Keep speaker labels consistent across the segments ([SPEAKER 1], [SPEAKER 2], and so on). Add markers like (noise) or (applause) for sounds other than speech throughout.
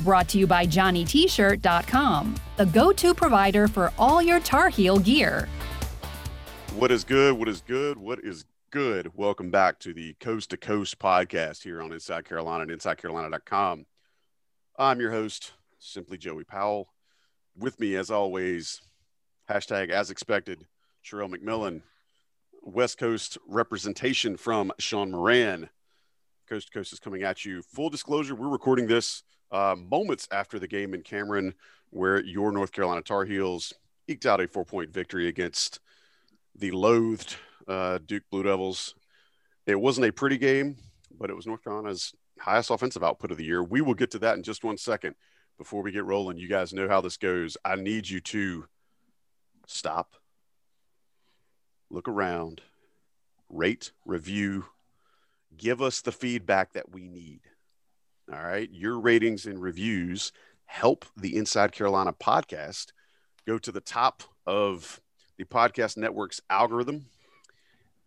[SPEAKER 1] Brought to you by JohnnyT-shirt.com, the go-to provider for all your Tar Heel gear.
[SPEAKER 2] What is good? What is good? What is good? Welcome back to the Coast to Coast podcast here on Inside Carolina and InsideCarolina.com. I'm your host, simply Joey Powell. With me, as always, hashtag as expected, Sherelle McMillan. West Coast representation from Sean Moran. Coast to Coast is coming at you. Full disclosure, we're recording this uh, moments after the game in Cameron, where your North Carolina Tar Heels eked out a four point victory against the loathed uh, Duke Blue Devils. It wasn't a pretty game, but it was North Carolina's highest offensive output of the year. We will get to that in just one second. Before we get rolling, you guys know how this goes. I need you to stop, look around, rate, review, give us the feedback that we need. All right. Your ratings and reviews help the Inside Carolina podcast go to the top of the podcast network's algorithm.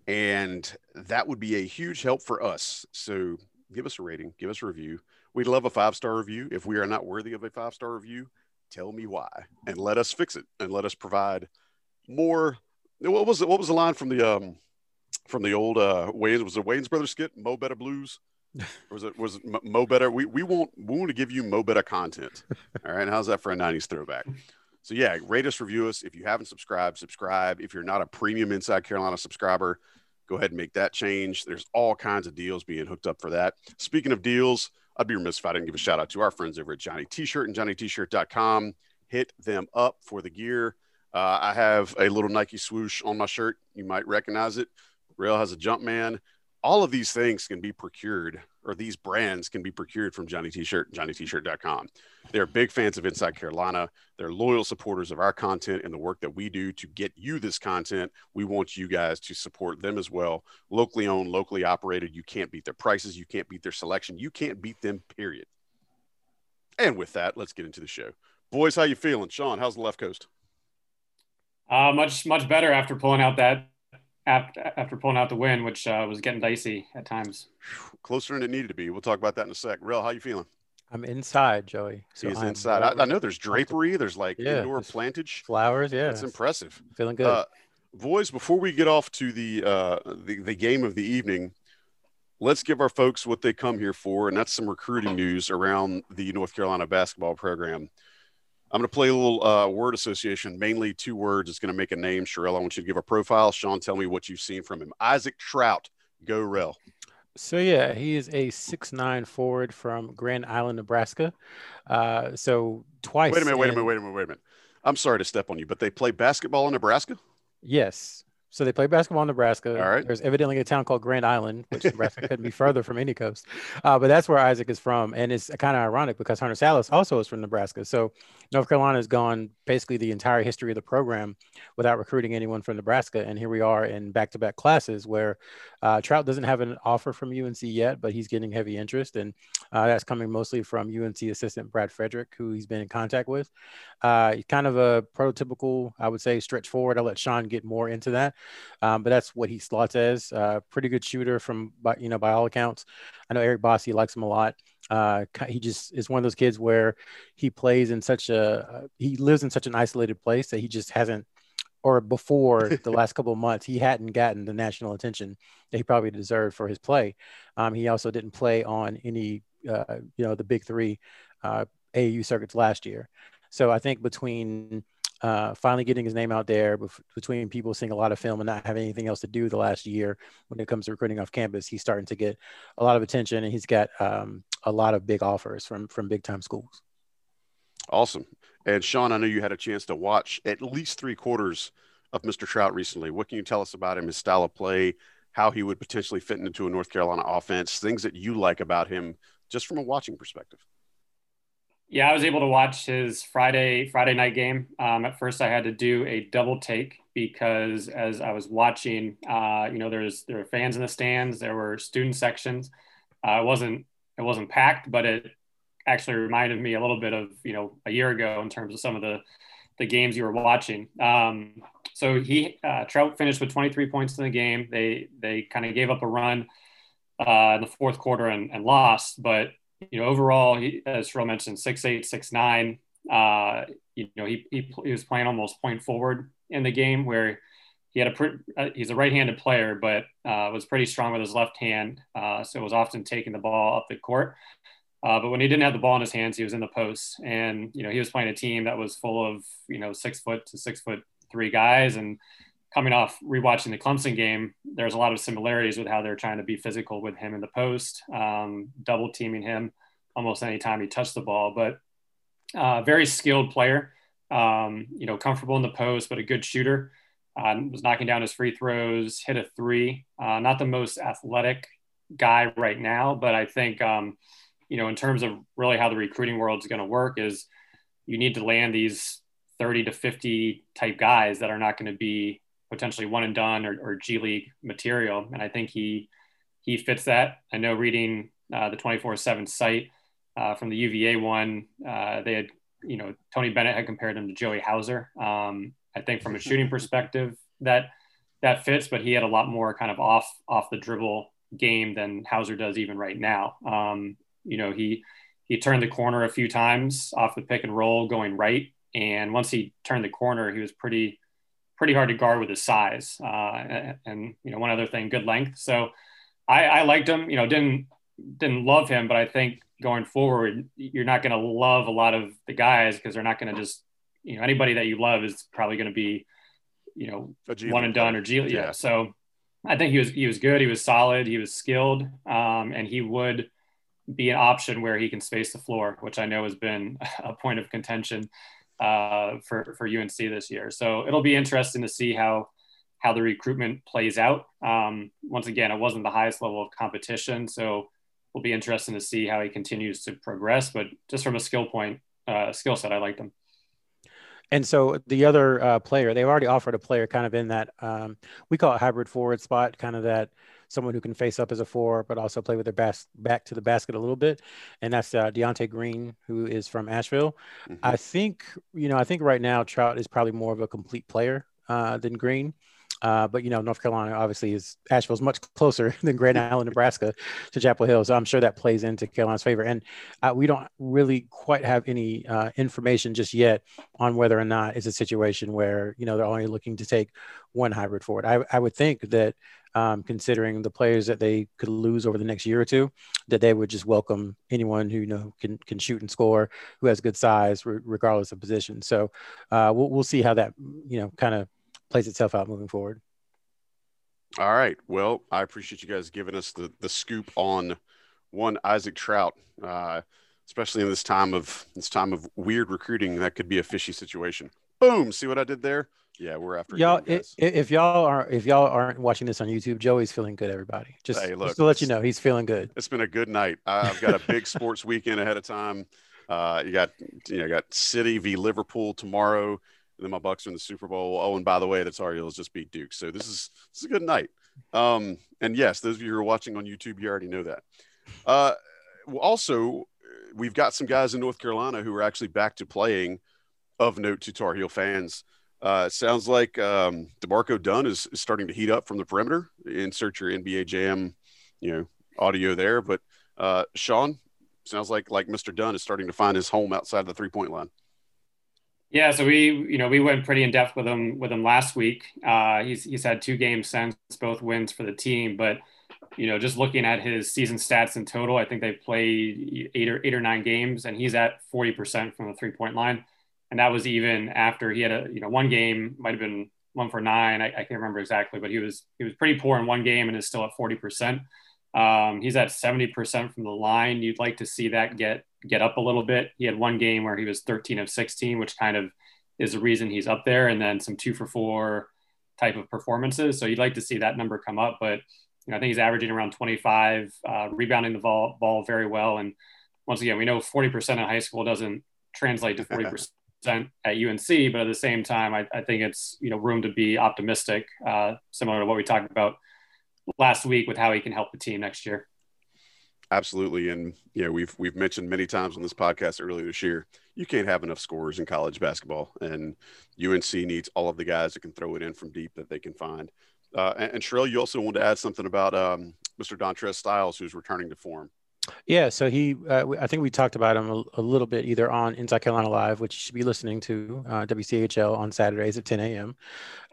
[SPEAKER 2] And that would be a huge help for us. So give us a rating, give us a review. We'd love a five star review. If we are not worthy of a five star review, tell me why and let us fix it and let us provide more. What was it? What was the line from the um from the old uh Wayans? Was it Wayans Brothers skit? Mo Better Blues? Or was it was Mo Better? We we want we want to give you Mo Better content. (laughs) All right, how's that for a '90s throwback? So yeah, rate us, review us. If you haven't subscribed, subscribe. If you're not a premium Inside Carolina subscriber, go ahead and make that change. There's all kinds of deals being hooked up for that. Speaking of deals, I'd be remiss if I didn't give a shout out to our friends over at Johnny T-shirt and JohnnyT-shirt.com. Hit them up for the gear. Uh, I have a little Nike swoosh on my shirt. You might recognize it. Rail has a Jumpman all of these things can be procured or these brands can be procured from Johnny T-shirt JohnnyT-shirt.com. They're big fans of Inside Carolina. They're loyal supporters of our content and the work that we do to get you this content. We want you guys to support them as well. Locally owned, locally operated. You can't beat their prices. You can't beat their selection. You can't beat them, period. And with that, let's get into the show. Boys, how you feeling? Sean, how's the left coast?
[SPEAKER 3] Uh, much, much better after pulling out that after, after pulling out the win, which uh, was getting dicey at times.
[SPEAKER 2] Closer than it needed to be. We'll talk about that in a sec. Real, how you feeling?
[SPEAKER 4] I'm inside, Joey.
[SPEAKER 2] So He's I'm inside. I, I, know there's drapery. There's like yeah, indoor plantage.
[SPEAKER 4] Flowers. Yeah,
[SPEAKER 2] it's impressive.
[SPEAKER 4] Feeling good.
[SPEAKER 2] Uh, boys, before we get off to the, uh, the the game of the evening, let's give our folks what they come here for, and that's some recruiting news around the North Carolina basketball program. I'm going to play a little uh, word association, mainly two words. It's going to make a name. Sherelle, I want you to give a profile. Sean, tell me what you've seen from him. Isaac Traudt, go Rel.
[SPEAKER 4] So yeah, he is a six nine forward from Grand Island, Nebraska. Uh, so twice.
[SPEAKER 2] Wait a minute. Wait a minute. Wait a minute. Wait a minute. I'm sorry to step on you, but they play basketball in Nebraska.
[SPEAKER 4] Yes. So they play basketball in Nebraska.
[SPEAKER 2] All right.
[SPEAKER 4] There's evidently a town called Grand Island, which (laughs) Nebraska couldn't be further from any coast. Uh, but that's where Isaac is from. And it's kind of ironic because Hunter Sallis also is from Nebraska. So North Carolina has gone basically the entire history of the program without recruiting anyone from Nebraska. And here we are in back to back classes where uh, Traudt doesn't have an offer from UNC yet, but he's getting heavy interest. And uh, that's coming mostly from UNC assistant Brad Frederick, who he's been in contact with. Uh, kind of a prototypical, I would say, stretch forward. I'll let Sean get more into that. Um, but that's what he slots as. Uh, pretty good shooter from, you know, by all accounts. I know Eric Bossi likes him a lot. Uh, he just is one of those kids where he plays in such a, he lives in such an isolated place that he just hasn't, or before (laughs) the last couple of months, he hadn't gotten the national attention that he probably deserved for his play. Um, he also didn't play on any, uh, you know, the big three uh, AAU circuits last year. So I think between uh, finally getting his name out there between people seeing a lot of film and not having anything else to do the last year when it comes to recruiting off campus, he's starting to get a lot of attention and he's got um, a lot of big offers from from big time schools.
[SPEAKER 2] Awesome. And Sean, I know you had a chance to watch at least three quarters of Mr. Traudt recently. What can you tell us about him, his style of play, how he would potentially fit into a North Carolina offense, things that you like about him just from a watching perspective?
[SPEAKER 3] Yeah, I was able to watch his Friday Friday night game. Um, at first, I had to do a double take because as I was watching, uh, you know, there's there were fans in the stands, there were student sections. Uh, it wasn't it wasn't packed, but it actually reminded me a little bit of you know a year ago in terms of some of the the games you were watching. Um, so he uh, Traudt finished with 23 points in the game. They they kind of gave up a run uh, in the fourth quarter and, and lost, but you know overall, he, as Terrell mentioned, six eight six nine. Uh, you know he, he he was playing almost point forward in the game where he had a pretty, uh, he's a right-handed player, but uh, was pretty strong with his left hand. Uh, so was often taking the ball up the court. Uh, but when he didn't have the ball in his hands, he was in the post, and you know he was playing a team that was full of you know six foot to six foot three guys. And coming off rewatching the Clemson game, there's a lot of similarities with how they're trying to be physical with him in the post, um, double teaming him almost anytime he touched the ball. But uh, very skilled player, um, you know, comfortable in the post, but a good shooter. Uh, was knocking down his free throws, hit a three. Uh, not the most athletic guy right now, but I think. Um, you know, in terms of really how the recruiting world is going to work, is you need to land these 30 to 50 type guys that are not going to be potentially one and done or, or, G League material. And I think he he fits that. I know reading uh, the 24/7 site uh, from the UVA one, uh, they had you know Tony Bennett had compared him to Joey Hauser. Um, I think from a shooting perspective that that fits, but he had a lot more kind of off off the dribble game than Hauser does even right now. Um, you know, he he turned the corner a few times off the pick and roll going right, and once he turned the corner, he was pretty pretty hard to guard with his size. Uh, and, and, you know, one other thing, good length. So I, I liked him. You know, didn't didn't love him, but I think going forward, you're not going to love a lot of the guys because they're not going to just you know anybody that you love is probably going to be you know one and done or G. Yeah. yeah. So I think he was he was good. He was solid. He was skilled, um, and he would be an option where he can space the floor, which I know has been (laughs) a point of contention uh, for for UNC this year. So it'll be interesting to see how how the recruitment plays out. Um, once again, it wasn't the highest level of competition, so it'll be interesting to see how he continues to progress. But just from a skill point, uh, skill set, I like them.
[SPEAKER 4] And so the other uh, player, they've already offered a player kind of in that um, we call it hybrid forward spot, kind of that someone who can face up as a four, but also play with their bas- back to the basket a little bit. And that's uh, Deonte Green, who is from Asheville. Mm-hmm. I think, you know, I think right now Traudt is probably more of a complete player uh, than Green. Uh, but you know, North Carolina obviously is Asheville is much closer (laughs) than Grand Island, Nebraska, to Chapel Hill. So I'm sure that plays into Carolina's favor. And uh, we don't really quite have any uh, information just yet on whether or not it's a situation where you know they're only looking to take one hybrid forward. I, I would think that um, considering the players that they could lose over the next year or two, that they would just welcome anyone who you know can can shoot and score, who has good size, re- regardless of position. So uh, we'll we'll see how that you know kind of plays itself out moving forward.
[SPEAKER 2] All right. Well, I appreciate you guys giving us the the scoop on one Isaac Traudt, uh, especially in this time of this time of weird recruiting. That could be a fishy situation. Boom. See what I did there? Yeah, we're after
[SPEAKER 4] y'all. If, if, y'all are if y'all aren't watching this on YouTube, Joey's feeling good. Everybody, just, hey, look, just to let you know, he's feeling good.
[SPEAKER 2] It's been a good night. I've got a big sports weekend ahead of time. Uh, you got you know got City v Liverpool tomorrow, and then my Bucs are in the Super Bowl. Oh, and by the way, the Tar Heels just beat Duke, so this is this is a good night. Um, and yes, those of you who are watching on YouTube, you already know that. Uh, also, we've got some guys in North Carolina who are actually back to playing. Of note to Tar Heel fans, uh, sounds like um, D'Marco Dunn is, is, starting to heat up from the perimeter. Insert your NBA Jam, you know, audio there. But uh, Sean, sounds like like Mr. Dunn is starting to find his home outside the three point line.
[SPEAKER 3] Yeah, so we you know we went pretty in depth with him with him last week. Uh, he's he's had two games since, both wins for the team. But you know, just looking at his season stats in total, I think they've played eight or eight or nine games, and he's at forty percent from the three point line and that was even after he had a you know one game might have been one for nine I, I, can't remember exactly but he was he was pretty poor in one game and is still at 40 percent um, he's at 70 percent from the line you'd like to see that get get up a little bit. He had one game where he was 13 of 16 which kind of is the reason he's up there and then some two for four type of performances. So you'd like to see that number come up but you know, I think he's averaging around 25 uh, rebounding the ball, ball very well. And once again, we know 40% in high school doesn't translate to 40% (laughs) at UNC, but at the same time, I, I, think it's you know room to be optimistic, uh, similar to what we talked about last week with how he can help the team next year.
[SPEAKER 2] Absolutely, and you know we've we've mentioned many times on this podcast earlier this year, you can't have enough scorers in college basketball, and UNC needs all of the guys that can throw it in from deep that they can find. Uh, and, and you also wanted to add something about um, Mr. Dontrez Styles, who's returning to form.
[SPEAKER 4] Yeah, so he, uh, I think we talked about him a, a, little bit either on Inside Carolina Live, which you should be listening to uh, WCHL on Saturdays at 10 a.m.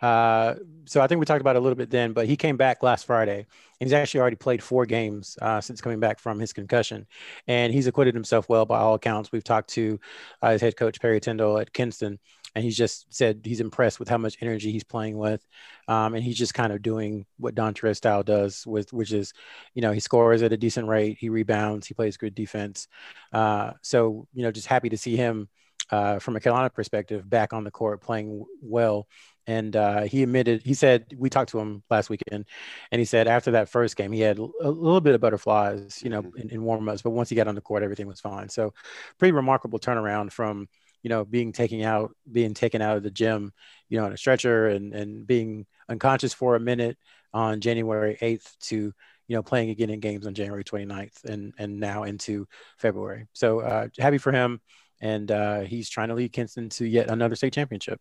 [SPEAKER 4] Uh, so I think we talked about it a little bit then, but he came back last Friday he's actually already played four games uh, since coming back from his concussion. And he's acquitted himself well by all accounts. We've talked to uh, his head coach, Perry Tyndall at Kinston, and he's just said he's impressed with how much energy he's playing with, um, and he's just kind of doing what Dontrez style does, with which is, you know, he scores at a decent rate, he rebounds, he plays good defense. Uh, so you know, just happy to see him uh, from a Carolina perspective back on the court playing well. And uh, he admitted, he said, we talked to him last weekend, and he said after that first game, he had a little bit of butterflies, you know, mm-hmm. in, in warm ups, but once he got on the court, everything was fine. So, pretty remarkable turnaround from you know, being taken out, being taken out of the gym, you know, on a stretcher and, and being unconscious for a minute on January 8th to, you know, playing again in games on January 29th and, and now into February. So uh, happy for him. And uh, he's trying to lead Kinston to yet another state championship.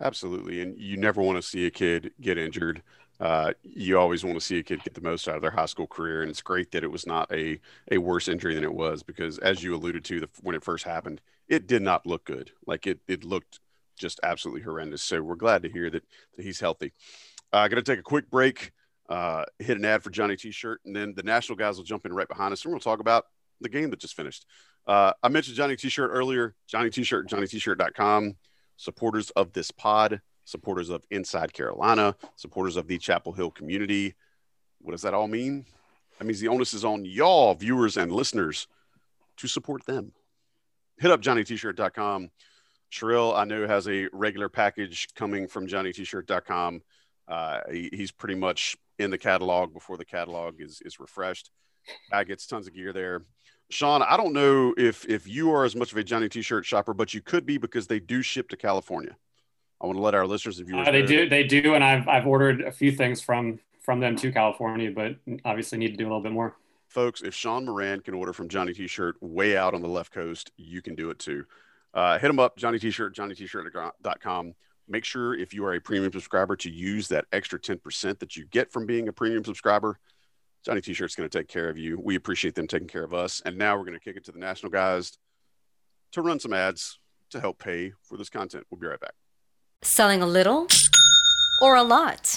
[SPEAKER 2] Absolutely. And you never want to see a kid get injured. Uh, you always want to see a kid get the most out of their high school career. And it's great that it was not a, a worse injury than it was because, as you alluded to the, when it first happened, it did not look good. Like it, it looked just absolutely horrendous. So we're glad to hear that, that he's healthy. I'm uh, going to take a quick break, uh, hit an ad for Johnny T-shirt, and then the national guys will jump in right behind us. And to talk about the game that just finished. Uh, I mentioned Johnny T-shirt earlier. Johnny T-shirt, JohnnyT-shirt.com. Supporters of this pod, supporters of Inside Carolina, supporters of the Chapel Hill community. What does that all mean? That means the onus is on y'all, viewers and listeners, to support them hit up johnnytshirt.com. Sherrill, I know, has a regular package coming from johnnytshirt.com. Uh, he, he's pretty much in the catalog before the catalog is, is refreshed. Guy gets tons of gear there. Sean, I don't know if if you are as much of a Johnny T-shirt shopper, but you could be because they do ship to California. I want to let our listeners and viewers.
[SPEAKER 3] Uh, they do, they do, and I've I've ordered a few things from from them to California, but obviously need to do a little bit more
[SPEAKER 2] folks, if Sean Moran can order from Johnny T-shirt way out on the left coast, you can do it too. Uh, hit them up, Johnny T-shirt, JohnnyT-shirt.com. Make sure if you are a premium subscriber to use that extra 10% that you get from being a premium subscriber. Johnny T-shirt's going to take care of you. We appreciate them taking care of us. And now we're going to kick it to the national guys to run some ads to help pay for this content. We'll be right back.
[SPEAKER 5] Selling a little or a lot?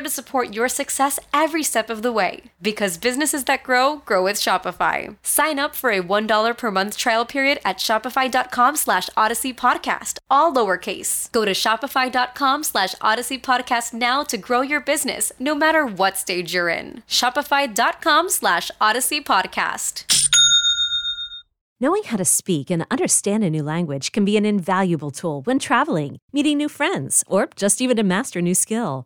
[SPEAKER 5] to support your success every step of the way. Because businesses that grow, grow with Shopify. Sign up for a $1 per month trial period at shopify.com slash odyssey podcast, all lowercase. Go to shopify.com slash odyssey podcast now to grow your business, no matter what stage you're in. Shopify.com slash odyssey podcast.
[SPEAKER 6] Knowing how to speak and understand a new language can be an invaluable tool when traveling, meeting new friends, or just even to master a new skill.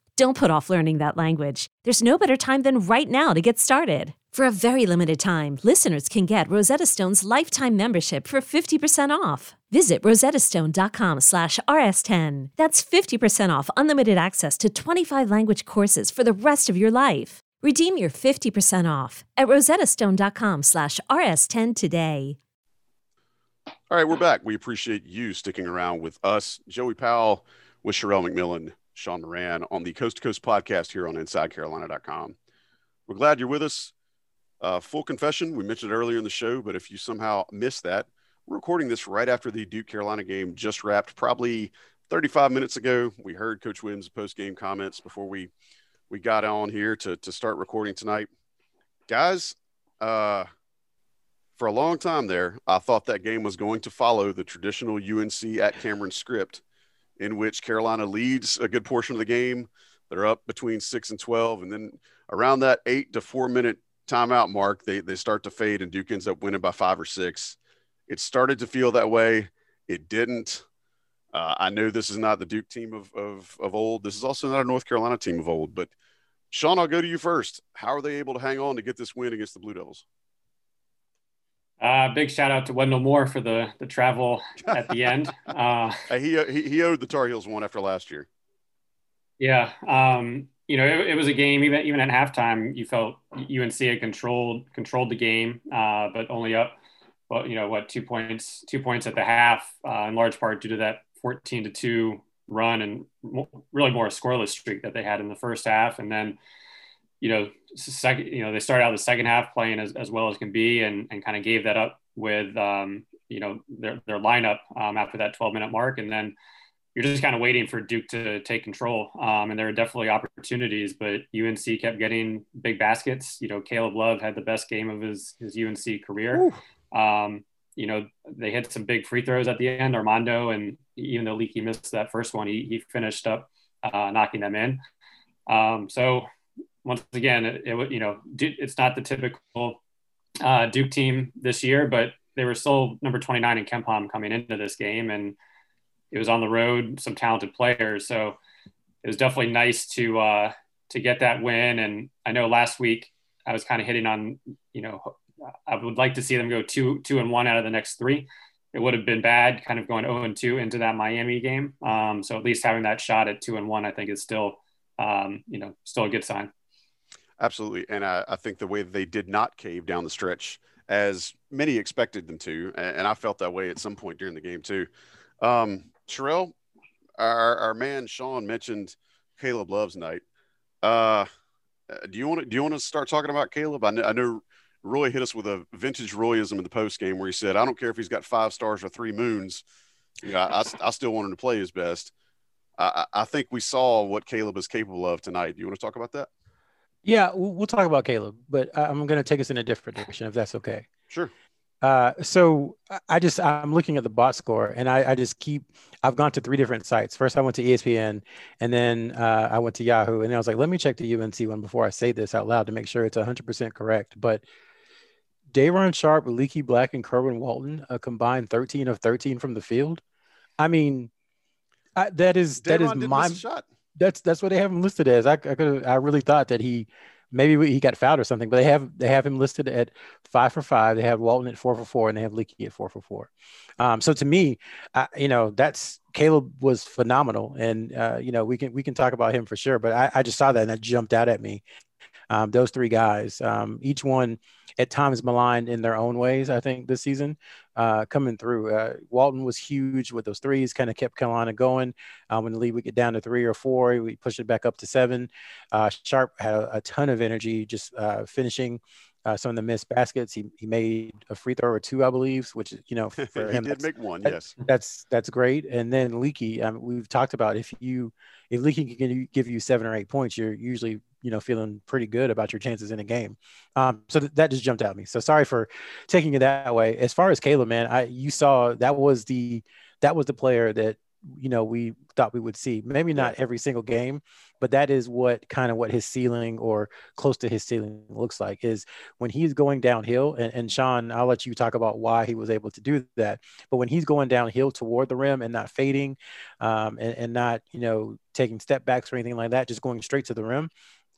[SPEAKER 6] Don't put off learning that language. There's no better time than right now to get started. For a very limited time, listeners can get Rosetta Stone's lifetime membership for 50% off. Visit rosettastone.com slash rs10. That's 50% off unlimited access to 25 language courses for the rest of your life. Redeem your 50% off at rosettastone.com slash rs10 today.
[SPEAKER 2] All right, we're back. We appreciate you sticking around with us. Joey Powell with Sherelle McMillan Sean Moran on the Coast to Coast podcast here on InsideCarolina.com. We're glad you're with us. Uh, full confession, we mentioned earlier in the show, but if you somehow missed that, we're recording this right after the Duke Carolina game just wrapped, probably 35 minutes ago. We heard Coach Williams' post game comments before we we got on here to to start recording tonight. Guys, uh, for a long time there, I thought that game was going to follow the traditional UNC at Cameron script in which Carolina leads a good portion of the game. They're up between six and 12. And then around that eight to four minute timeout mark, they, they start to fade and Duke ends up winning by five or six. It started to feel that way. It didn't. Uh, I know this is not the Duke team of, of, of old. This is also not a North Carolina team of old. But Sean, I'll go to you first. How are they able to hang on to get this win against the Blue Devils?
[SPEAKER 3] Uh, big shout out to Wendell Moore for the the travel (laughs) at the end. Uh,
[SPEAKER 2] he, he, he owed the Tar Heels one after last year.
[SPEAKER 3] Yeah, um, you know it, it, was a game. Even even at halftime, you felt UNC had controlled controlled the game, uh, but only up. Well, you know what, two points two points at the half, uh, in large part due to that fourteen to two run and really more a scoreless streak that they had in the first half, and then you know, second, you know, they started out the second half playing as, as well as can be and, and kind of gave that up with, um, you know, their, their lineup um, after that 12 minute mark. And then you're just kind of waiting for Duke to take control. Um, and there are definitely opportunities, but UNC kept getting big baskets. You know, Caleb Love had the best game of his, his UNC career. Um, you know, they hit some big free throws at the end, Armando, and even though Leaky missed that first one, he, he finished up uh, knocking them in. Um, so once again, it, it you know it's not the typical uh, Duke team this year, but they were still number 29 in KenPom coming into this game, and it was on the road, some talented players. So it was definitely nice to uh, to get that win. And I know last week I was kind of hitting on, you know, I would like to see them go two two and one out of the next three. It would have been bad, kind of going 0 and 2 into that Miami game. Um, so at least having that shot at two and one, I think, is still, um, you know, still a good sign.
[SPEAKER 2] Absolutely. And I, I think the way they did not cave down the stretch as many expected them to, and I felt that way at some point during the game too. Um, Sherelle, our, our man Sean mentioned Caleb Love's night. Uh, do you want to do you want to start talking about Caleb? I know, I know Roy hit us with a vintage Royism in the post game where he said, "I don't care if he's got five stars or three moons. You know, I, I still want him to play his best." I, I think we saw what Caleb is capable of tonight. Do you want to talk about that?
[SPEAKER 4] Yeah, we'll, talk about Caleb, but I'm going to take us in a different direction if that's okay.
[SPEAKER 2] Sure.
[SPEAKER 4] Uh, so I just I'm looking at the box score, and I, I, just keep I've gone to three different sites. First, I went to ESPN, and then uh, I went to Yahoo, and I was like, let me check the UNC one before I say this out loud to make sure it's 100% correct. But Day'Ron Sharpe, Leaky Black, and Kerwin Walton a combined 13 of 13 from the field. I mean, I, that is that is my shot that's that's what they have him listed as. I, I I really thought that he maybe he got fouled or something, but they have they have him listed at five for five. They have Walton at four for four, and they have Leaky at four for four. Um, so to me, I, you know, that's Caleb was phenomenal, and uh, you know we can we can talk about him for sure. But I, I just saw that and that jumped out at me. Um, those three guys, um, each one at times maligned in their own ways. I think this season uh, coming through. Uh, Walton was huge with those threes, kind of kept Carolina going. Uh, when the lead would get down to three or four, we pushed it back up to seven. Uh, Sharpe had a, a, ton of energy, just uh, finishing. Uh, some of the missed baskets. He, he made a free throw or two, I believe, which you know (laughs) for
[SPEAKER 2] he
[SPEAKER 4] him
[SPEAKER 2] did make one.
[SPEAKER 4] That,
[SPEAKER 2] yes,
[SPEAKER 4] that's that's great. And then Leaky, um, we've talked about if you if Leaky can give you seven or eight points, you're usually you know, feeling pretty good about your chances in a game. Um, so th- that just jumped out at me. So sorry for taking it that way. As far as Caleb, man, I you saw that was the that was the player that you know we thought we would see maybe not every single game but that is what kind of what his ceiling or close to his ceiling looks like is when he's going downhill and, and sean i'll let you talk about why he was able to do that but when he's going downhill toward the rim and not fading um, and, and not you know taking step backs or anything like that just going straight to the rim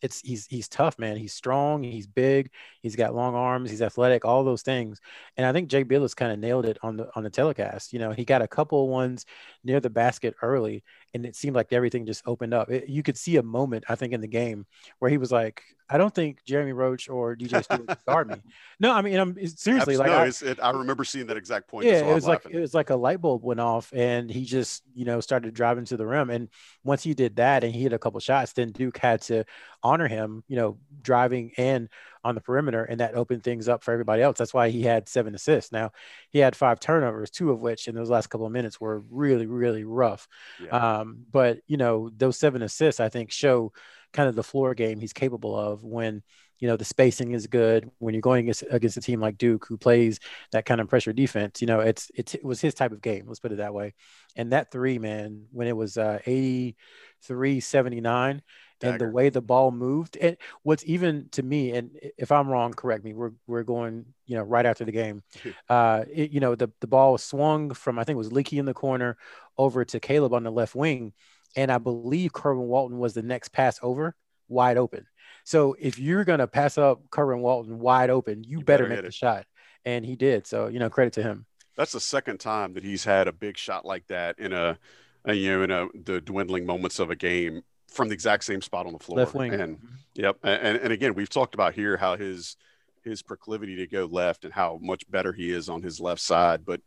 [SPEAKER 4] it's he's he's tough, man. He's strong, he's big, he's got long arms, he's athletic, all those things. And I think Jay Bilas kind of nailed it on the on the telecast. You know, he got a couple ones near the basket early, and it seemed like everything just opened up. It, you could see a moment, I think, in the game where he was like, I don't think Jeremy Roach or DJ Steward (laughs) guard me. No, I mean, I'm seriously like,
[SPEAKER 2] no,
[SPEAKER 4] I,
[SPEAKER 2] it, I, remember seeing that exact point.
[SPEAKER 4] Yeah, it was like it was like a light bulb went off, and he just you know started driving to the rim. And once he did that, and he hit a couple shots, then Duke had to honor him, you know, driving and on the perimeter, and that opened things up for everybody else. That's why he had seven assists. Now he had five turnovers, two of which in those last couple of minutes were really, really rough. Yeah. Um, but you know, those seven assists, I think, show kind of the floor game he's capable of when you know the spacing is good when you're going against, against a team like Duke who plays that kind of pressure defense you know it's, it's it was his type of game let's put it that way and that three man when it was uh 83 79 and the way the ball moved and what's even to me and if i'm wrong correct me we're, we're going you know right after the game uh it, you know the, the ball was swung from i think it was leaky in the corner over to caleb on the left wing and I believe Kerwin Walton was the next pass over, wide open. So if you're gonna pass up Kerwin Walton wide open, you, you better, better make the shot. And he did. So you know, credit to him.
[SPEAKER 2] That's the second time that he's had a big shot like that in a, a you know in a the dwindling moments of a game from the exact same spot on the floor.
[SPEAKER 4] Left wing.
[SPEAKER 2] And mm-hmm. yep. And and again, we've talked about here how his his proclivity to go left and how much better he is on his left side, but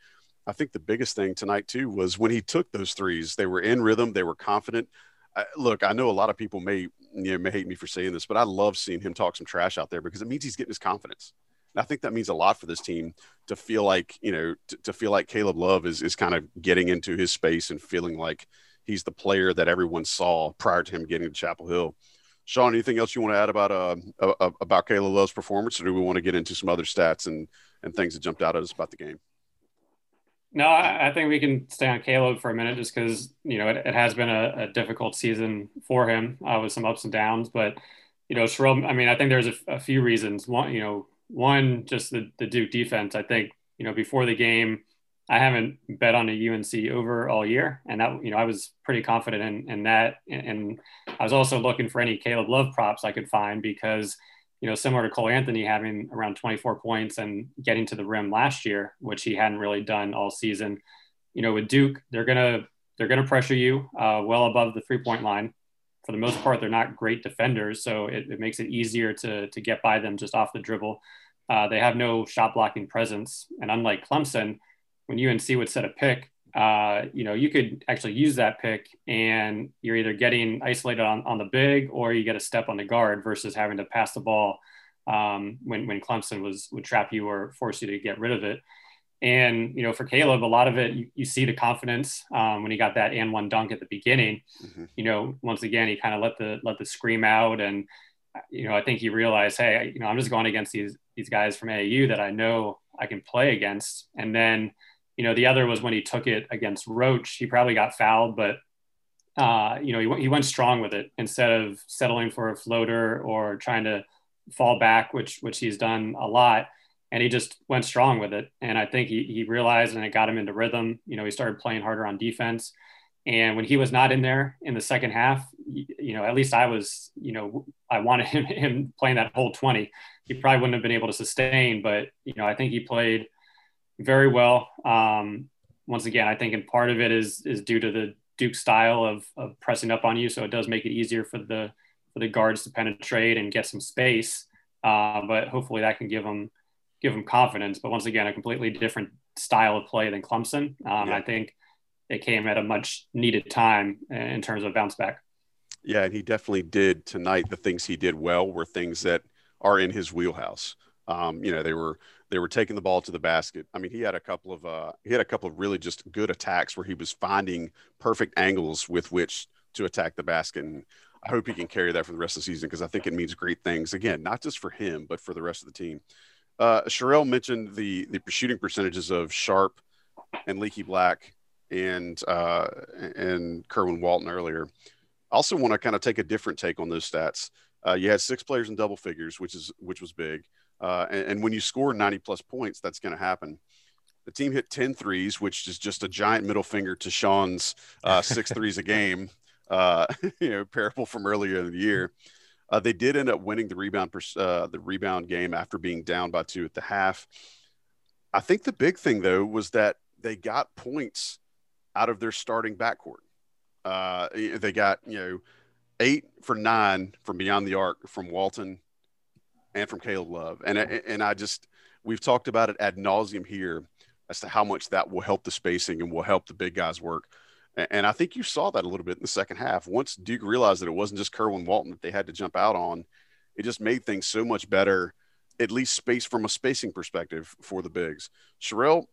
[SPEAKER 2] I think the biggest thing tonight too was when he took those threes. They were in rhythm. They were confident. I, look, I know a lot of people may you know may hate me for saying this, but I love seeing him talk some trash out there because it means he's getting his confidence. And I think that means a lot for this team to feel like you know to, to feel like Caleb Love is is kind of getting into his space and feeling like he's the player that everyone saw prior to him getting to Chapel Hill. Sean, anything else you want to add about uh, about Caleb Love's performance, or do we want to get into some other stats and and things that jumped out at us about the game?
[SPEAKER 3] No, I, think we can stay on Caleb for a minute just because, you know, it, it, has been a, a, difficult season for him uh, with some ups and downs. But, you know, Sherrell, I mean, I think there's a, a, few reasons. One, you know, one, just the, the Duke defense. I think, you know, before the game, I haven't bet on a UNC over all year. And that, you know, I was pretty confident in, in that. And, I was also looking for any Caleb Love props I could find because – you know, similar to Cole Anthony having around 24 points and getting to the rim last year, which he hadn't really done all season. You know, with Duke, they're gonna they're gonna pressure you uh, well above the three point line. For the most part, they're not great defenders, so it, it makes it easier to to get by them just off the dribble. Uh, they have no shot blocking presence, and unlike Clemson, when UNC would set a pick, uh, you know, you could actually use that pick and you're either getting isolated on, on the big or you get a step on the guard versus having to pass the ball um, when, when Clemson was would trap you or force you to get rid of it. And, you know, for Caleb, a lot of it, you, you see the confidence um, when he got that and one dunk at the beginning, mm-hmm. you know, once again, he kind of let the, let the scream out. And, you know, I think he realized, Hey, you know, I'm just going against these, these guys from AAU that I know I can play against. And then, you know, the other was when he took it against Roach. He probably got fouled, but uh, you know, he, he went strong with it instead of settling for a floater or trying to fall back, which which he's done a lot. And he just went strong with it. And I think he, he realized and it got him into rhythm. You know, he started playing harder on defense. And when he was not in there in the second half, you know, at least I was, you know, I wanted him, (laughs) him playing that whole 20. He probably wouldn't have been able to sustain, but, you know, I think he played very well. Um, once again, I think in part of it is is due to the Duke style of, of pressing up on you, so it does make it easier for the for the guards to penetrate and get some space. Uh, but hopefully that can give them give them confidence. But once again, a completely different style of play than Clemson. Um, yeah. I think it came at a much needed time in terms of bounce back.
[SPEAKER 2] Yeah, and he definitely did tonight. The things he did well were things that are in his wheelhouse. Um, you know, they were they were taking the ball to the basket. I mean, he had a couple of uh, he had a couple of really just good attacks where he was finding perfect angles with which to attack the basket. And I hope he can carry that for the rest of the season because I think it means great things. Again, not just for him, but for the rest of the team. Uh, Sherelle mentioned the the shooting percentages of Sharpe and Leaky Black and uh, and Kerwin Walton earlier. I also want to kind of take a different take on those stats. Uh, you had six players in double figures, which is which was big. Uh, and, and, when you score 90 plus points, that's going to happen. The team hit 10 threes, which is just a giant middle finger to Sean's uh, six (laughs) threes a game, uh, (laughs) you know, parable from earlier in the year. Uh, they did end up winning the rebound uh, the rebound game after being down by two at the half. I think the big thing though was that they got points out of their starting backcourt. Uh, they got you know eight for nine from beyond the arc from Walton and from Caleb Love, and and I just we've talked about it ad nauseum here as to how much that will help the spacing and will help the big guys work. And I think you saw that a little bit in the second half. Once Duke realized that it wasn't just Kerwin Walton that they had to jump out on, it just made things so much better, at least space from a spacing perspective for the bigs. Sherelle,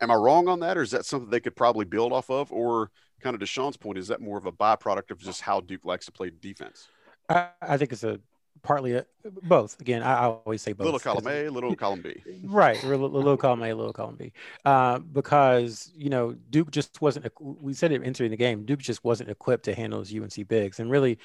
[SPEAKER 2] am I wrong on that, or is that something they could probably build off of? Or kind of Deshaun's point, is that more of a byproduct of just how Duke likes to play defense?
[SPEAKER 4] I, I think it's a partly a, both. Again, I, always say both.
[SPEAKER 2] Little column A, little column B. (laughs)
[SPEAKER 4] Right, little, little column A, little column B. Uh, because you know Duke just wasn't. We said it entering the game. Duke just wasn't equipped to handle those UNC bigs, and really,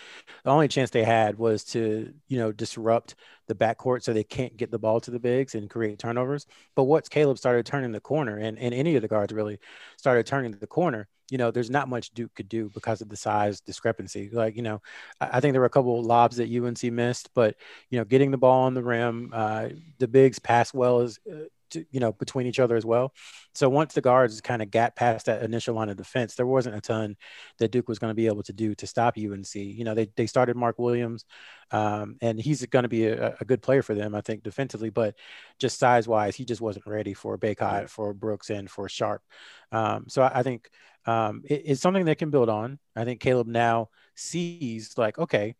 [SPEAKER 4] the only chance they had was to you know disrupt the backcourt so they can't get the ball to the bigs and create turnovers. But once Caleb started turning the corner, and and any of the guards really started turning the corner you know, there's not much Duke could do because of the size discrepancy. Like, you know, I, think there were a couple lobs that UNC missed, but you know, getting the ball on the rim, uh, the bigs pass well as uh, to, you know between each other as well. So once the guards kind of got past that initial line of defense, there wasn't a ton that Duke was going to be able to do to stop UNC. You know, they they started Mark Williams, um, and he's going to be a, a, good player for them, I think, defensively. But just size wise, he just wasn't ready for Bacot, for Brooks, and for Sharpe. Um, so I, I think um, it, it's something they can build on. I think Caleb now sees like, okay,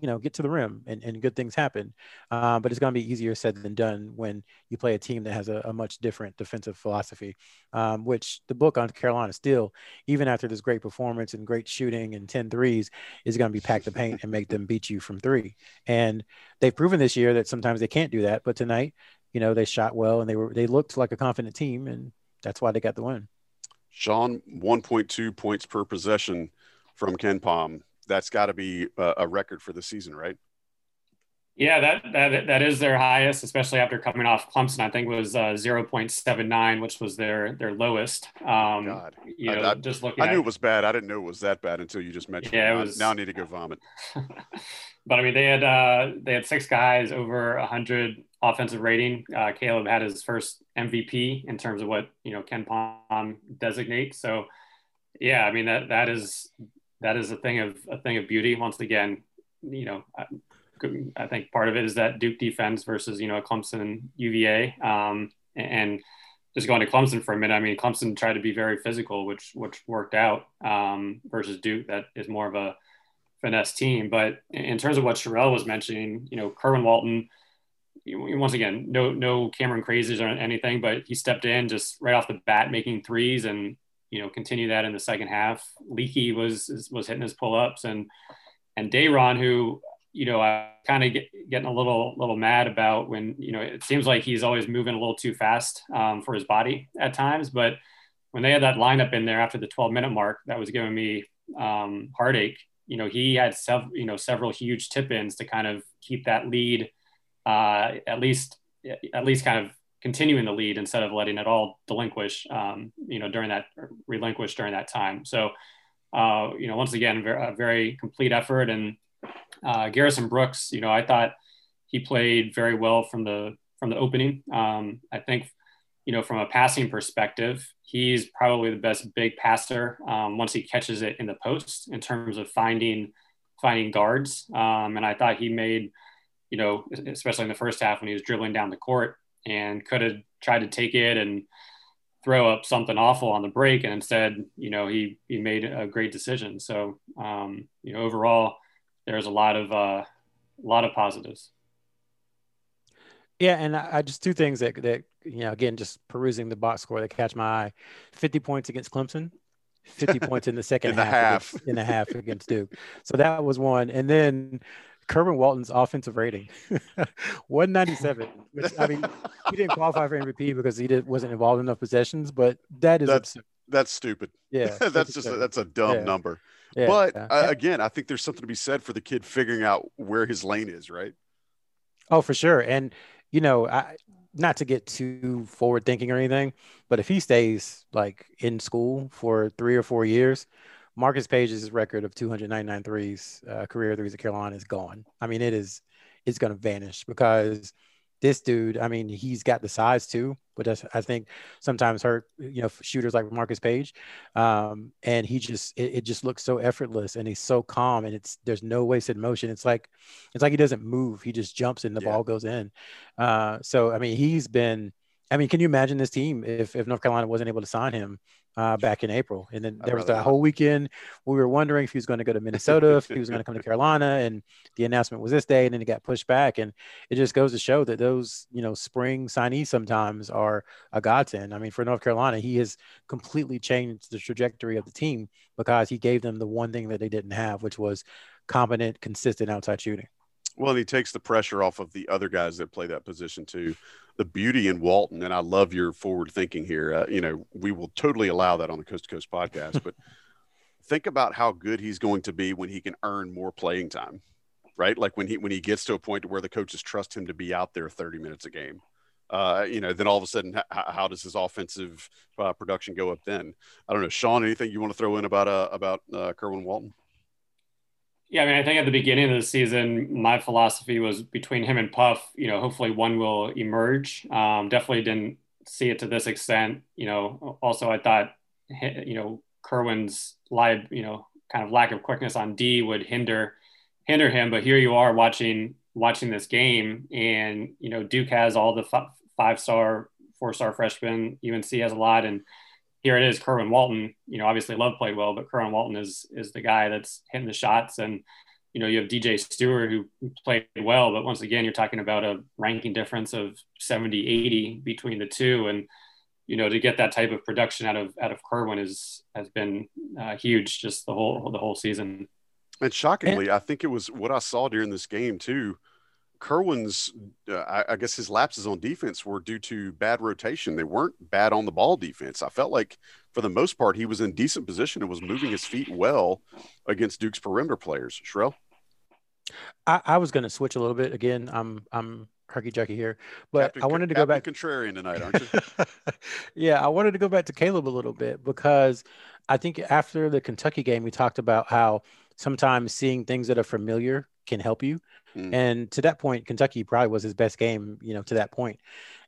[SPEAKER 4] you know, get to the rim and, and good things happen. Uh, but it's going to be easier said than done when you play a team that has a, a much different defensive philosophy, um, which the book on Carolina still, even after this great performance and great shooting and 10 threes, is going to be pack the paint and make them beat you from three. And they've proven this year that sometimes they can't do that. But tonight, you know, they shot well and they were, they looked like a confident team and that's why they got the win.
[SPEAKER 2] Sean, 1.2 points per possession from KenPom. That's got to be a, a, record for the season, right?
[SPEAKER 3] Yeah, that, that that is their highest, especially after coming off Clemson. I think was uh, 0.79, which was their their lowest. Um, God, you know, I, I, just looking.
[SPEAKER 2] I knew at, it was bad. I didn't know it was that bad until you just mentioned. Yeah, it, it was. Now I need to go vomit. (laughs)
[SPEAKER 3] but I mean, they had uh, they had six guys over 100 offensive rating. Uh, Caleb had his first MVP in terms of what you know KenPom designates. So, yeah, I mean that that is that is a thing of a thing of beauty. Once again, you know, I, I think part of it is that Duke defense versus you know a Clemson UVA, um, and just going to Clemson for a minute. I mean, Clemson tried to be very physical, which which worked out um, versus Duke, that is more of a finesse team. But in terms of what Sherelle was mentioning, you know, Kerwin Walton once again, no no Cameron Crazies or anything, but he stepped in just right off the bat, making threes, and you know continue that in the second half. Leaky was was hitting his pull ups, and and Day'Ron, who you know I kind of get, getting a little little mad about when you know it seems like he's always moving a little too fast um, for his body at times, but when they had that lineup in there after the 12 minute mark, that was giving me um, heartache. You know, he had several you know several huge tip ins to kind of keep that lead uh, at least at least kind of continuing the lead instead of letting it all delinquish, um, you know, during that relinquish during that time. So, uh, you know, once again, a very complete effort. And uh, Garrison Brooks, you know, I thought he played very well from the from the opening. Um, I think, you know, from a passing perspective, he's probably the best big passer um, once he catches it in the post in terms of finding finding guards. Um, and I thought he made you know, especially in the first half when he was dribbling down the court and could have tried to take it and throw up something awful on the break. And instead, you know, he, he made a great decision. So, um, you know, overall, there's a lot of, uh, a lot of positives.
[SPEAKER 4] Yeah, and I, just two things that that you know again just perusing the box score that catch my eye: fifty points against Clemson, 50 (laughs) points in the second
[SPEAKER 2] in
[SPEAKER 4] half,
[SPEAKER 2] half.
[SPEAKER 4] Against, in the half against Duke. So that was one. And then Kerwin Walton's offensive rating, (laughs) 197. Which I mean, (laughs) he didn't qualify for MVP because he did, wasn't involved in enough possessions, but that is
[SPEAKER 2] That's-
[SPEAKER 4] absurd.
[SPEAKER 2] That's stupid.
[SPEAKER 4] Yeah, (laughs)
[SPEAKER 2] that's just a, that's a dumb
[SPEAKER 4] Yeah.
[SPEAKER 2] number.
[SPEAKER 4] Yeah,
[SPEAKER 2] but
[SPEAKER 4] yeah.
[SPEAKER 2] uh, again, I think there's something to be said for the kid figuring out where his lane is, right?
[SPEAKER 4] Oh, for sure. And you know, I not to get too forward thinking or anything, but if he stays like in school for three or four years, Marcus Paige's record of 299 threes, uh, career threes at Carolina is gone. I mean, it is it's going to vanish because this dude, I mean, he's got the size too, but that's, I think sometimes hurt, you know, shooters like Marcus Paige. Um, and he just, it, it just looks so effortless and he's so calm and it's, there's no wasted motion. It's like, it's like he doesn't move. He just jumps and the
[SPEAKER 2] Yeah.
[SPEAKER 4] ball goes in. Uh, so, I mean, he's been, I mean, can you imagine this team if, if North Carolina wasn't able to sign him uh, back in April? And then there was that whole weekend we were wondering if he was going to go to Minnesota, if he was going to come to (laughs) Carolina, and the announcement was this day, and then it got pushed back. And it just goes to show that those, you know, spring signees sometimes are a godsend. I mean, for North Carolina, he has completely changed the trajectory of the team because he gave them the one thing that they didn't have, which was competent, consistent outside shooting.
[SPEAKER 2] Well, and he takes the pressure off of the other guys that play that position too. The beauty in Walton, and I love your forward thinking here. Uh, you know, we will totally allow that on the Coast to Coast podcast, but (laughs) think about how good he's going to be when he can earn more playing time, right? Like when he when he gets to a point where the coaches trust him to be out there 30 minutes a game. Uh, you know, then all of a sudden, how does his offensive uh, production go up then? I don't know, Sean. Anything you want to throw in about uh, about uh, Kerwin Walton?
[SPEAKER 3] Yeah, I mean, I think at the beginning of the season, my philosophy was between him and Puff. You know, hopefully one will emerge. Um, definitely didn't see it to this extent. You know, also I thought, you know, Kerwin's live, you know, kind of lack of quickness on D would hinder hinder him. But here you are watching watching this game, and you know, Duke has all the f- five star, four star freshmen. UNC has a lot, and here it is, Kerwin Walton. You know, obviously Love played well, but Kerwin Walton is is the guy that's hitting the shots. And you know, you have DJ Steward who played well, but once again, you're talking about a ranking difference of 70, 80 between the two. And you know, to get that type of production out of out of Kerwin is has been uh, huge just the whole the whole season.
[SPEAKER 2] And shockingly, I think it was what I saw during this game too. Kerwin's, uh, I, I guess his lapses on defense were due to bad rotation. They weren't bad on the ball defense. I felt like for the most part he was in decent position and was moving his feet well against Duke's perimeter players. Sherelle,
[SPEAKER 4] I, I was going to switch a little bit again. I'm I'm herky jerky here, but
[SPEAKER 2] Captain,
[SPEAKER 4] I wanted to go back.
[SPEAKER 2] Captain Contrarian tonight, aren't you? (laughs)
[SPEAKER 4] yeah, I wanted to go back to Caleb a little bit because I think after the Kentucky game, we talked about how sometimes seeing things that are familiar can help you.
[SPEAKER 2] Mm.
[SPEAKER 4] And to that point, Kentucky probably was his best game, you know, to that point.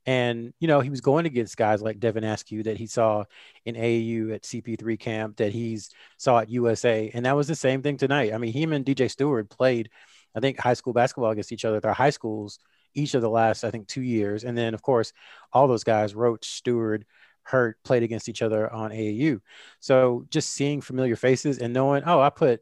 [SPEAKER 4] And, you know, he was going against guys like Devin Askew that he saw in AAU at CP3 camp, that he's saw at USA. And that was the same thing tonight. I mean, him and DJ Steward played, I think, high school basketball against each other. At their high schools each of the last, I think, two years. And then, of course, all those guys, Roach, Steward, Hurt, played against each other on AAU. So just seeing familiar faces and knowing, oh, I put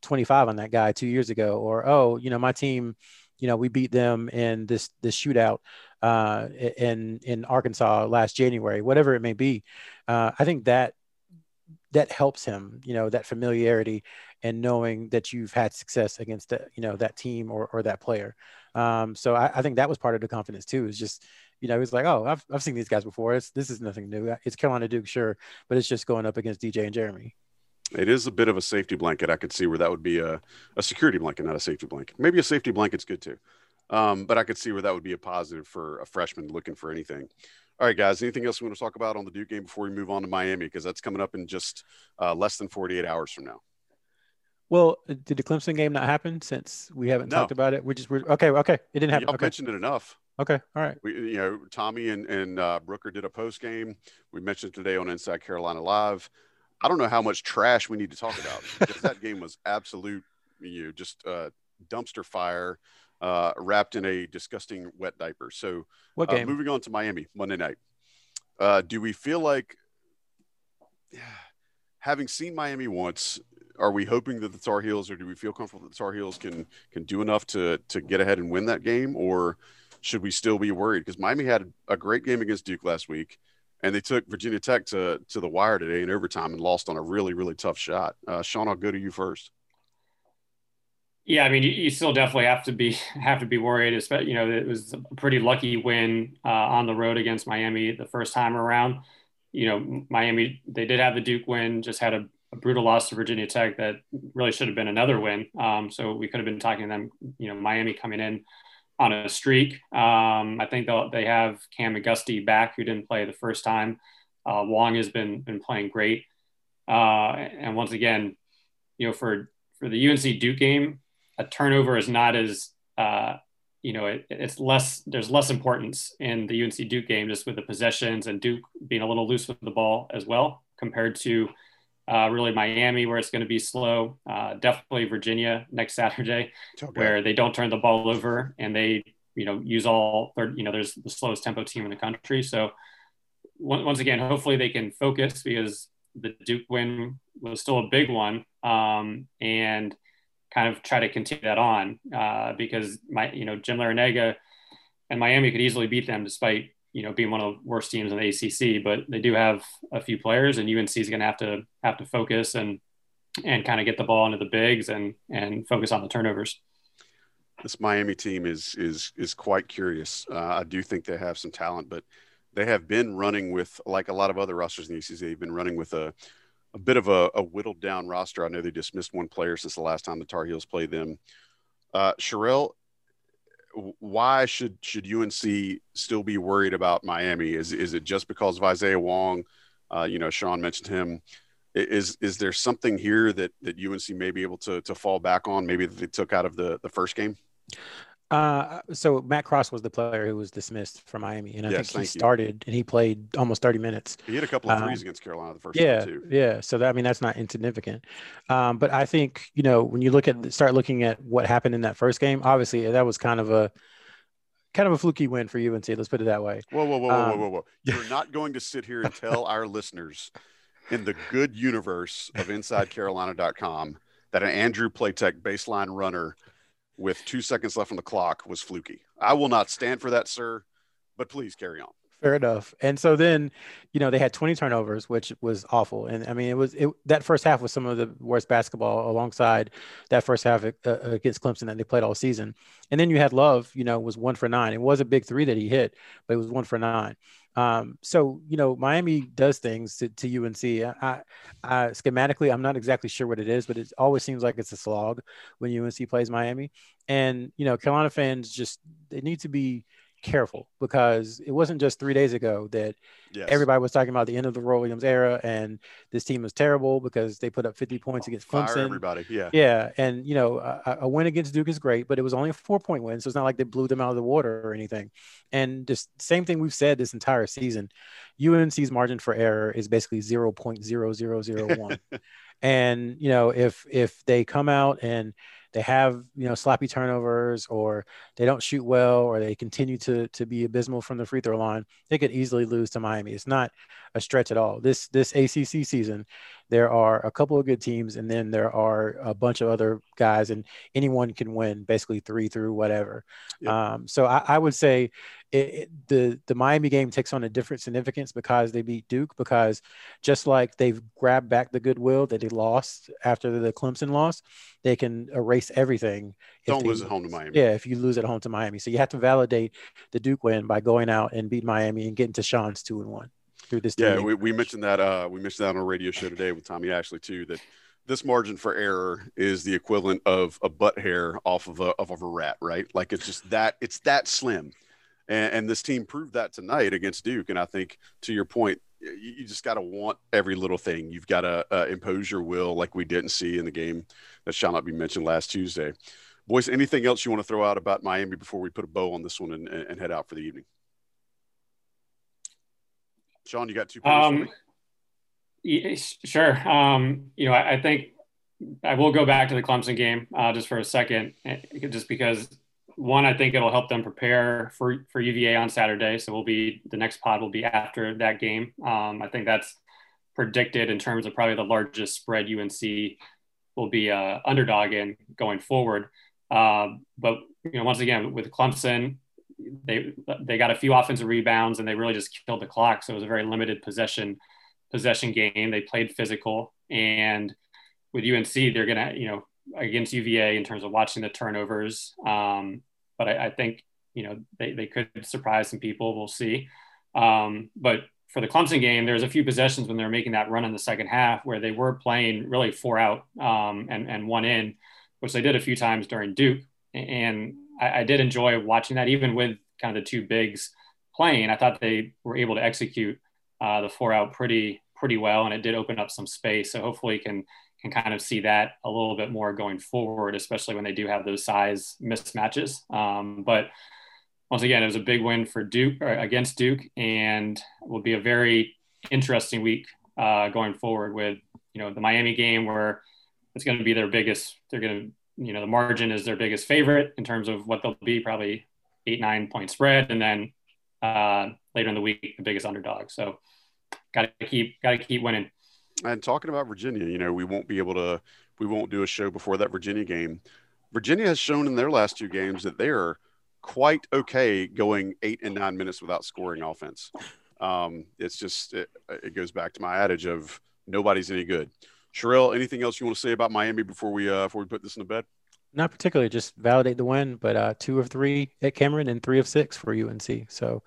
[SPEAKER 4] 25 on that guy two years ago, or oh, you know, my team, you know, we beat them in this this shootout uh, in in Arkansas last January, whatever it may be. Uh, I think that that helps him, you know, that familiarity and knowing that you've had success against the, you know, that team or, or that player. Um, so I, I think that was part of the confidence too, is just, you know, he's like, oh, I've, I've seen these guys before. It's, this is nothing new. It's Carolina Duke, sure. But it's just going up against DJ and Jeremy.
[SPEAKER 2] It is a bit of a safety blanket. I could see where that would be a, a security blanket, not a safety blanket. Maybe a safety blanket's good too. Um, but I could see where that would be a positive for a freshman looking for anything. All right, guys. Anything else we want to talk about on the Duke game before we move on to Miami? Because that's coming up in just uh, less than 48 hours from now.
[SPEAKER 4] Well, did the Clemson game not happen since we haven't
[SPEAKER 2] No.
[SPEAKER 4] talked about it? We're just we're okay. Okay, it didn't happen.
[SPEAKER 2] Y'all
[SPEAKER 4] Okay,
[SPEAKER 2] mentioned it enough.
[SPEAKER 4] okay, all right.
[SPEAKER 2] We, you know, Tommy and, and uh, Brooker did a post game. We mentioned today on Inside Carolina Live. I don't know how much trash we need to talk about because that game was absolute, you know, just uh, dumpster fire, uh, wrapped in a disgusting wet diaper. So,
[SPEAKER 4] What
[SPEAKER 2] uh,
[SPEAKER 4] game?
[SPEAKER 2] moving on to Miami Monday night. Uh, do we feel like, having seen Miami once, are we hoping that the Tar Heels, or do we feel comfortable that the Tar Heels can can do enough to to get ahead and win that game, or should we still be worried? Because Miami had a great game against Duke last week. And they took Virginia Tech to to the wire today in overtime and lost on a really really tough shot. Uh, Sean, I'll go to you first.
[SPEAKER 3] Yeah, I mean, you, you, still definitely have to be (laughs) have to be worried. Especially, you know, it was a pretty lucky win uh, on the road against Miami the first time around. You know, Miami they did have the Duke win, just had a, a brutal loss to Virginia Tech that really should have been another win. Um, so we could have been talking to them. You know, Miami coming in on a streak. Um, I think they have Cam McGusty back, who didn't play the first time. Uh, Wong has been been playing great, uh, and once again, you know, for for the UNC Duke game, a turnover is not as uh, you know it, it's less there's less importance in the UNC Duke game just with the possessions and Duke being a little loose with the ball as well compared to uh, really Miami where it's going to be slow. Uh, definitely Virginia next Saturday okay. where they don't turn the ball over and they you know use all you know there's the slowest tempo team in the country. So once again, hopefully they can focus because the Duke win was still a big one um, and kind of try to continue that on uh, because my you know Jim Larrañaga and Miami could easily beat them despite you know being one of the worst teams in the ACC. But they do have a few players, and UNC is going to have to have to focus and and kind of get the ball into the bigs and and focus on the turnovers.
[SPEAKER 2] This Miami team is is is quite curious. Uh, I do think they have some talent, but they have been running with like a lot of other rosters in the ACC. They've been running with a a bit of a, a, whittled down roster. I know they dismissed one player since the last time the Tar Heels played them. Uh, Sherelle, why should should UNC still be worried about Miami? Is is it just because of Isaiah Wong? Uh, you know, Sean mentioned him. Is is there something here that that UNC may be able to to fall back on? Maybe that they took out of the the first game.
[SPEAKER 4] Uh, so Matt Cross was the player who was dismissed from Miami, and I yes, think he started and he played almost 30 minutes.
[SPEAKER 2] He had a couple of threes um, against Carolina the first
[SPEAKER 4] yeah,
[SPEAKER 2] too.
[SPEAKER 4] Yeah, so that, I mean that's not insignificant. Um, but I think you know when you look at start looking at what happened in that first game, obviously that was kind of a kind of a fluky win for UNC. Let's put it that way.
[SPEAKER 2] Whoa, whoa, whoa, um, whoa, whoa, whoa! You're not going to sit here and tell our listeners in the good universe of InsideCarolina.com that an Andrew Platek baseline runner with two seconds left on the clock was fluky. I will not stand for that, sir, but please carry on.
[SPEAKER 4] Fair enough. And so then, you know, they had 20 turnovers, which was awful. And I mean, it was it, that first half was some of the worst basketball alongside that first half uh, against Clemson that they played all season. And then you had Love, you know, was one for nine. It was a big three that he hit, but it was one for nine. Um, so you know, Miami does things to, to UNC. I, I, schematically, I'm not exactly sure what it is, but it always seems like it's a slog when UNC plays Miami. And you know, Carolina fans just they need to be careful because it wasn't just three days ago that yes. everybody was talking about the end of the Roy Williams era and this team was terrible because they put up 50 points oh, against Clemson.
[SPEAKER 2] everybody, yeah,
[SPEAKER 4] yeah, and you know a, a, win against Duke is great, but it was only a four point win, so it's not like they blew them out of the water or anything. And just same thing we've said this entire season, UNC's margin for error is basically 0.0001. (laughs) and you know if if they come out and they have you know sloppy turnovers or they don't shoot well or they continue to to be abysmal from the free throw line, they could easily lose to Miami. It's not a stretch at all. This this ACC season, there are a couple of good teams and then there are a bunch of other guys and anyone can win basically three through whatever. Yep. Um, so I, I would say it, it, the the Miami game takes on a different significance because they beat Duke. Because just like they've grabbed back the goodwill that they lost after the Clemson loss, they can erase everything.
[SPEAKER 2] Don't they, lose at home to Miami.
[SPEAKER 4] Yeah, if you lose at home to Miami, so you have to validate the Duke win by going out and beat Miami and getting to Sean's two and one through this.
[SPEAKER 2] Yeah, we, we mentioned that. Uh, we mentioned that on a radio show today with Tommy Ashley too. That this margin for error is the equivalent of a butt hair off of a of a rat, right? Like it's just that it's that slim. And, and this team proved that tonight against Duke. And I think to your point, you, you just got to want every little thing. You've got to uh, impose your will, like we didn't see in the game that shall not be mentioned last Tuesday. Boys, anything else you want to throw out about Miami before we put a bow on this one and, and head out for the evening? Sean, you got two. Um,
[SPEAKER 3] yeah, sure. Um, you know, I, I, think I will go back to the Clemson game uh, just for a second, eh, just because one, I think it'll help them prepare for for UVA on Saturday. So we'll be the next pod will be after that game. Um, I think that's predicted in terms of probably the largest spread UNC will be a underdog in going forward. Uh, but you know, once again with Clemson, they they got a few offensive rebounds and they really just killed the clock. So it was a very limited possession possession game. They played physical, and with UNC, they're gonna you know against UVA in terms of watching the turnovers. Um, but I, I, think you know they they could surprise some people. We'll see. Um, but for the Clemson game, there's a few possessions when they were making that run in the second half where they were playing really four out um, and and one in, which they did a few times during Duke. And I, I did enjoy watching that, even with kind of the two bigs playing. I thought they were able to execute uh, the four out pretty pretty well, and it did open up some space. So hopefully can can kind of see that a little bit more going forward, especially when they do have those size mismatches. Um, but once again, it was a big win for Duke against Duke, and will be a very interesting week uh, going forward with you know the Miami game where it's going to be their biggest. They're going to you know the margin is their biggest favorite in terms of what they'll be probably eight nine point spread, and then uh, later in the week the biggest underdog. So got to keep got to keep winning.
[SPEAKER 2] And talking about Virginia, you know we won't be able to we won't do a show before that Virginia game. Virginia has shown in their last two games that they are quite okay going eight and nine minutes without scoring offense. Um, it's just it, it goes back to my adage of nobody's any good. Sherelle, anything else you want to say about Miami before we uh, before we put this in the bed?
[SPEAKER 4] Not particularly, just validate the win, but uh, two of three at Cameron and three of six for UNC. So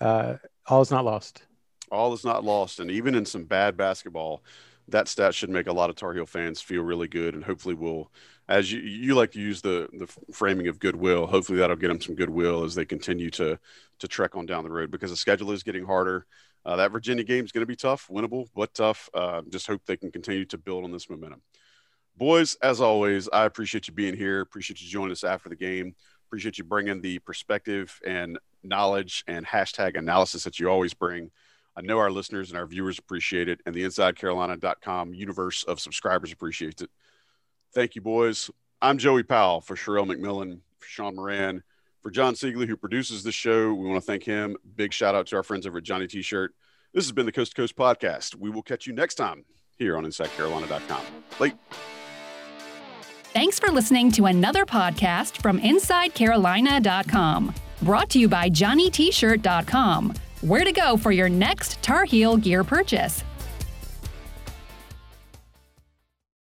[SPEAKER 4] uh, all is not lost.
[SPEAKER 2] All is not lost, and even in some bad basketball, that stat should make a lot of Tar Heel fans feel really good, and hopefully will, as you you like to use the the framing of goodwill. Hopefully that'll get them some goodwill as they continue to to trek on down the road because the schedule is getting harder. Uh, that Virginia game is going to be tough, winnable, but tough. Uh, just hope they can continue to build on this momentum. Boys, as always, I appreciate you being here. Appreciate you joining us after the game. Appreciate you bringing the perspective and knowledge and hashtag analysis that you always bring. I know our listeners and our viewers appreciate it, and the InsideCarolina.com universe of subscribers appreciates it. Thank you, boys. I'm Joey Powell for Sherelle McMillan, for Sean Moran, for John Siegley, who produces the show. We want to thank him. Big shout out to our friends over at Johnny T-Shirt. This has been the Coast to Coast podcast. We will catch you next time here on InsideCarolina.com. Late.
[SPEAKER 1] Thanks for listening to another podcast from InsideCarolina.com. Brought to you by JohnnyT-Shirt.com where to go for your next Tar Heel gear purchase.